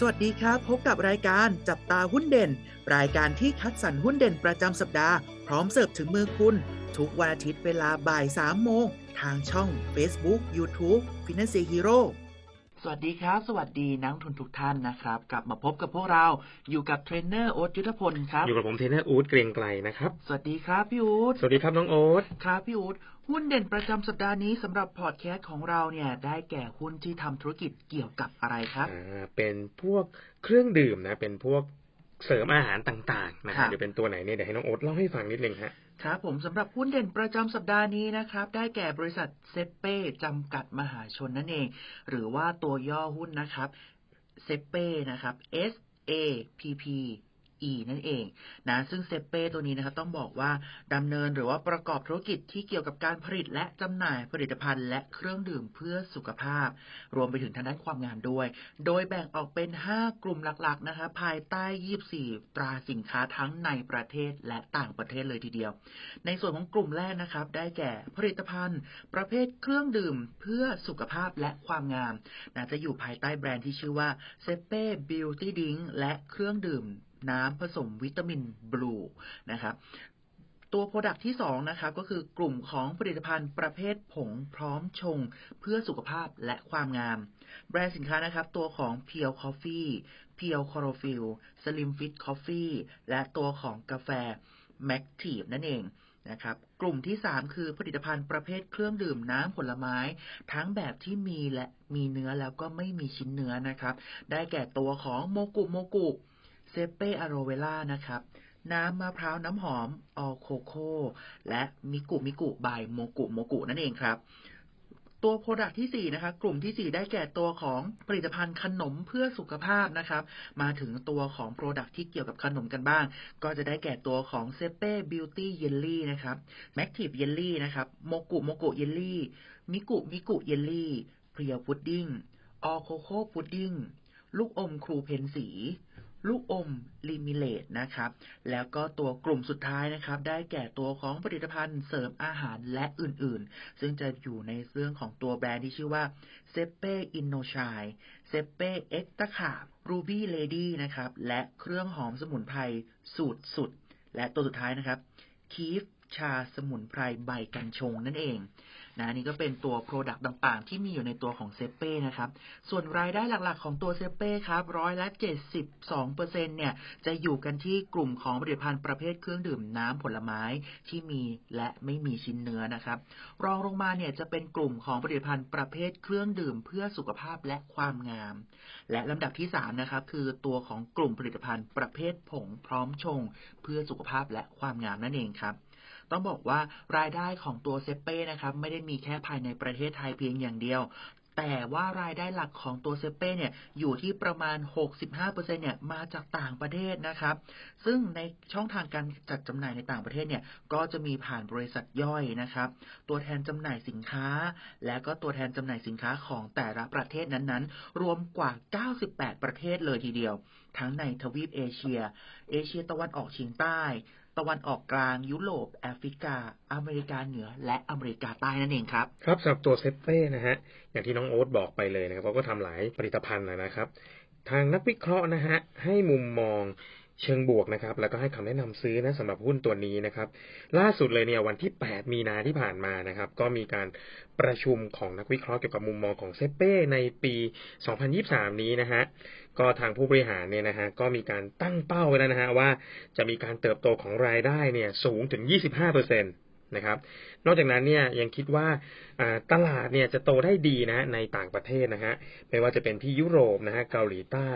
สวัสดีครับ พบกับรายการจับตาหุ้นเด่น รายการที่คัดสรรหุ้นเด่นประจำสัปดาห์ พร้อมเสิร์ฟถึงมือคุณ ทุกวันอาทิตย์เวลาบ่าย3โมง ทางช่อง Facebook YouTube Finance Hero สวัสดีครับ สวัสดีนักลงทุนทุกท่านนะครับ กลับมาพบกับพวกเราอยู่กับเทรนเนอร์โอ๊ตยุทธพลครับ อยู่กับผมเทรนเนอร์อู๊ดเกรียงไกลนะครับ สวัสดีครับพี่อู๊ดสวัสดีครับน้องโอ๊ตครับพี่อู๊ดหุ้นเด่นประจำสัปดาห์นี้สำหรับพอดแคสต์ของเราเนี่ยได้แก่หุ้นที่ทำธุรกิจเกี่ยวกับอะไรครับอ่าเป็นพวกเครื่องดื่มนะเป็นพวก เสริมอาหารต่างๆนะครัฮะบเดี๋ยวเป็นตัวไหนเนี่ยเดี๋ยวให้น้องโอ๊ตเล่าให้ฟังนิดนึงฮะครับผมสำหรับหุ้นเด่นประจำสัปดาห์นี้นะครับ ได้แก่บริษัทเซเป้จำกัดมหาชนนั่นเอง หรือว่าตัวย่อหุ้นนะครับเซเป้นะครับ S A P P E นั่นเองนะซึ่งเซเป้ตัวนี้นะครับต้องบอกว่าดำเนินหรือว่าประกอบธุรกิจที่เกี่ยวกับการผลิตและจำหน่ายผลิตภัณฑ์ และเครื่องดื่มเพื่อสุขภาพ รวมไปถึงทางด้านความงามด้วย โดยแบ่งออกเป็น 5 กลุ่มหลักๆนะครับภายใต้ 24 ตราสินค้าทั้งในประเทศและต่างประเทศเลยทีเดียว ในส่วนของกลุ่มแรกนะครับได้แก่ผลิตภัณฑ์ ประเภทเครื่องดื่มเพื่อสุขภาพและความงามนะจะอยู่ภายใต้แบรนด์ที่ชื่อว่า Sappe Beauty Drink และเครื่องดื่ม น้ำผสมวิตามิน B'lue นะครับตัว product ที่2นะครับก็คือกลุ่มของผลิตภัณฑ์ประเภทผงพร้อมชง เพื่อสุขภาพและความงาม แบรนด์สินค้านะครับ ตัวของ p พียวคอฟฟี่เพียวคอโรฟิลสลิมฟิตคอฟฟี่และตัวของกาแฟ Maxtive นั่นเองนะครับกลุ่มที่ 3 คือผลิตภัณฑ์ประเภทเครื่องดื่มน้ำผลไม้ ทั้งแบบที่มีและมีเนื้อแล้วก็ไม่มีชิ้นเนื้อนะครับ ได้แก่ตัวของ Mogu Mogu Sappe Aloe Vera นะครับ น้ำมะพร้าวน้ำหอม All Cocoและมิกุมิกุ by Mogu Mogu นั่นเองครับ ตัว product ที่ 4 นะคะ กลุ่มทีสี่ 4 ได้แก่ตัวของผลิตภัณฑ์ขนมเพื่อสุขภาพนะครับ มาถึงตัวของ product ที่เกี่ยวกับขนมกันบ้าง ก็จะได้แก่ตัวของ Sappe Beauty Jelly นะครับ Maxtive Jelly นะครับ Mogu Mogu Jelly มิกุมิกุ Jelly Preaw Pudding All Coco Pudding ลูกอมครูเพนสี ลูกอมลิมิเลตนะครับ แล้วก็ตัวกลุ่มสุดท้ายนะครับ ได้แก่ตัวของผลิตภัณฑ์เสริมอาหารและอื่นๆ ซึ่งจะอยู่ในเรื่องของตัวแบรนด์ที่ชื่อว่าเซเป้อินโนชายเซเป้เอ็กตาคารูบี้เลดี้นะครับ และเครื่องหอมสมุนไพรสูตรสุด และตัวสุดท้ายนะครับคีฟ ชาสมุนไพรใบกัญชงนั่นเองนะนี่ก็เป็นตัว Product ต่างๆ ที่มีอยู่ในตัวของเซเป้นะครับ ส่วนรายได้หลักๆ ของตัวเซเป้ครับร้อยละ72เปอร์เซ็นเนี่ยจะอยู่กันที่กลุ่มของผลิตภัณฑ์ประเภทเครื่องดื่มน้ำผลไม้ที่มีและไม่มีชิ้นเนื้อนะครับ รองลงมาเนี่ยจะเป็นกลุ่มของผลิตภัณฑ์ประเภทเครื่องดื่มเพื่อสุขภาพและความงาม และลำดับที่3นะครับคือตัวของกลุ่มผลิตภัณฑ์ประเภทผงพร้อมชง เพื่อสุขภาพและความงามนั่นเองครับ ต้องบอกว่ารายได้ของตัวเซเป้นะครับไม่ได้มีแค่ภายในประเทศไทยเพียงอย่างเดียวแต่ว่ารายได้หลักของตัวเซเป้เนี่ยอยู่ที่ประมาณ 65%เนี่ยมาจากต่างประเทศนะครับ ซึ่งในช่องทางการจัดจำหน่ายในต่างประเทศเนี่ยก็จะมีผ่านบริษัทย่อยนะครับ ตัวแทนจำหน่ายสินค้า และก็ตัวแทนจำหน่ายสินค้าของแต่ละประเทศนั้นๆ รวมกว่า 98 ประเทศเลยทีเดียว ทั้งในทวีปเอเชีย เอเชียตะวันออกเฉียงใต้ ตะวันออกกลางยุโรป แอฟริกา อเมริกาเหนือ และอเมริกาใต้นั่นเองครับ ครับสำหรับตัวเซเป้นะฮะอย่างที่น้องโอ๊ตบอกไปเลยนะครับเขาก็ทำหลายผลิตภัณฑ์นะครับ ทางนักวิเคราะห์นะฮะให้มุมมอง เชิงบวกนะครับ แล้วก็ให้คำแนะนำซื้อนะสำหรับหุ้นตัวนี้นะครับ ล่าสุดเลยเนี่ยวันที่ 8 มีนาที่ผ่านมานะครับ ก็มีการประชุมของนักวิเคราะห์เกี่ยวกับมุมมองของเซเป้ในปี 2023 นี้นะฮะก็ทางผู้บริหารเนี่ยนะฮะก็มีการตั้งเป้าไว้แล้วนะฮะว่าจะมีการเติบโตของรายได้เนี่ยสูงถึง 25% นะครับ นอกจากนั้นเนี่ยยังคิดว่าตลาดเนี่ยจะโตได้ดีนะในต่างประเทศนะฮะไม่ว่าจะเป็นที่ยุโรปนะฮะเกาหลีใต้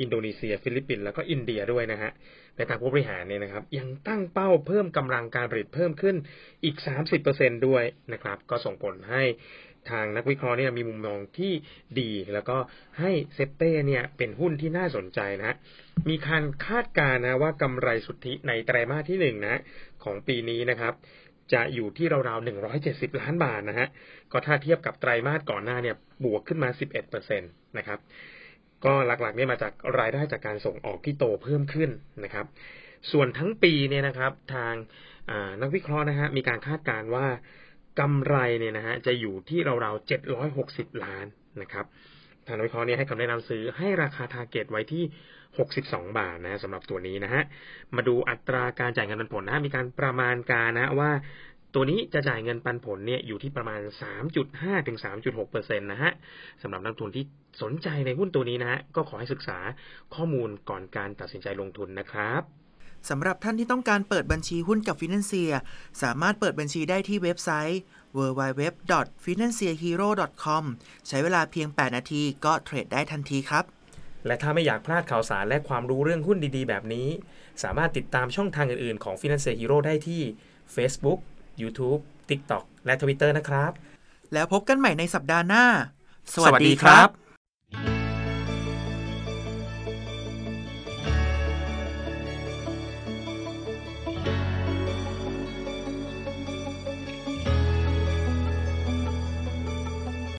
อินโดนีเซีย ฟิลิปปินส์แล้วก็อินเดียด้วยนะฮะในทางผู้บริหารเนี่ยนะครับ ยังตั้งเป้าเพิ่มกำลังการผลิตเพิ่มขึ้นอีก 30%ด้วยนะครับ ก็ส่งผลให้ทางนักวิเคราะห์เนี่ยมีมุมมองที่ดี แล้วก็ให้ SAPPE เนี่ยเป็นหุ้นที่น่าสนใจนะ มีการคาดการณ์นะว่ากำไรสุทธิในไตรมาสที่หนึ่งนะ ของปีนี้นะครับ จะอยู่ที่ราวๆ170ล้านบาทนะฮะ ก็ถ้าเทียบกับไตรมาสก่อนหน้าเนี่ยบวกขึ้นมา11%นะครับ ก็หลักๆเนี่ยมาจากรายได้จากการส่งออกที่โตเพิ่มขึ้นนะครับ ส่วนทั้งปีเนี่ยนะครับ ทางนักวิเคราะห์นะฮะมีการคาดการณ์ว่ากำไรเนี่ยนะฮะจะอยู่ที่ราวๆ760ล้านนะครับ ทางนักวิเคราะห์เนี่ยให้คำแนะนำซื้อให้ราคาทาร์เก็ตไว้ที่ 62 บาทนะสำหรับตัวนี้นะฮะ มาดูอัตราการจ่ายเงินปันผลนะมีการประมาณการนะว่าตัวนี้จะจ่ายเงินปันผลเนี่ยอยู่ที่ประมาณ 3.5 ถึง 3.6เปอร์เซ็นต์นะฮะสำหรับนักลงทุนที่สนใจในหุ้นตัวนี้นะฮะก็ขอให้ศึกษาข้อมูลก่อนการตัดสินใจลงทุนนะครับ สำหรับท่านที่ต้องการเปิดบัญชีหุ้นกับฟินแลนเซียสามารถเปิดบัญชีได้ที่เว็บไซต์ www.financehero.com ใช้เวลาเพียง 8 นาทีก็เทรดได้ทันทีครับ และถ้าไม่อยากพลาดข่าวสารและความรู้เรื่องหุ้นดีๆ แบบนี้ สามารถติดตามช่องทางอื่นๆ ของ Financial Hero ได้ที่ Facebook YouTube TikTok และ Twitter นะครับ แล้วพบกันใหม่ในสัปดาห์หน้า สวัสดีครับ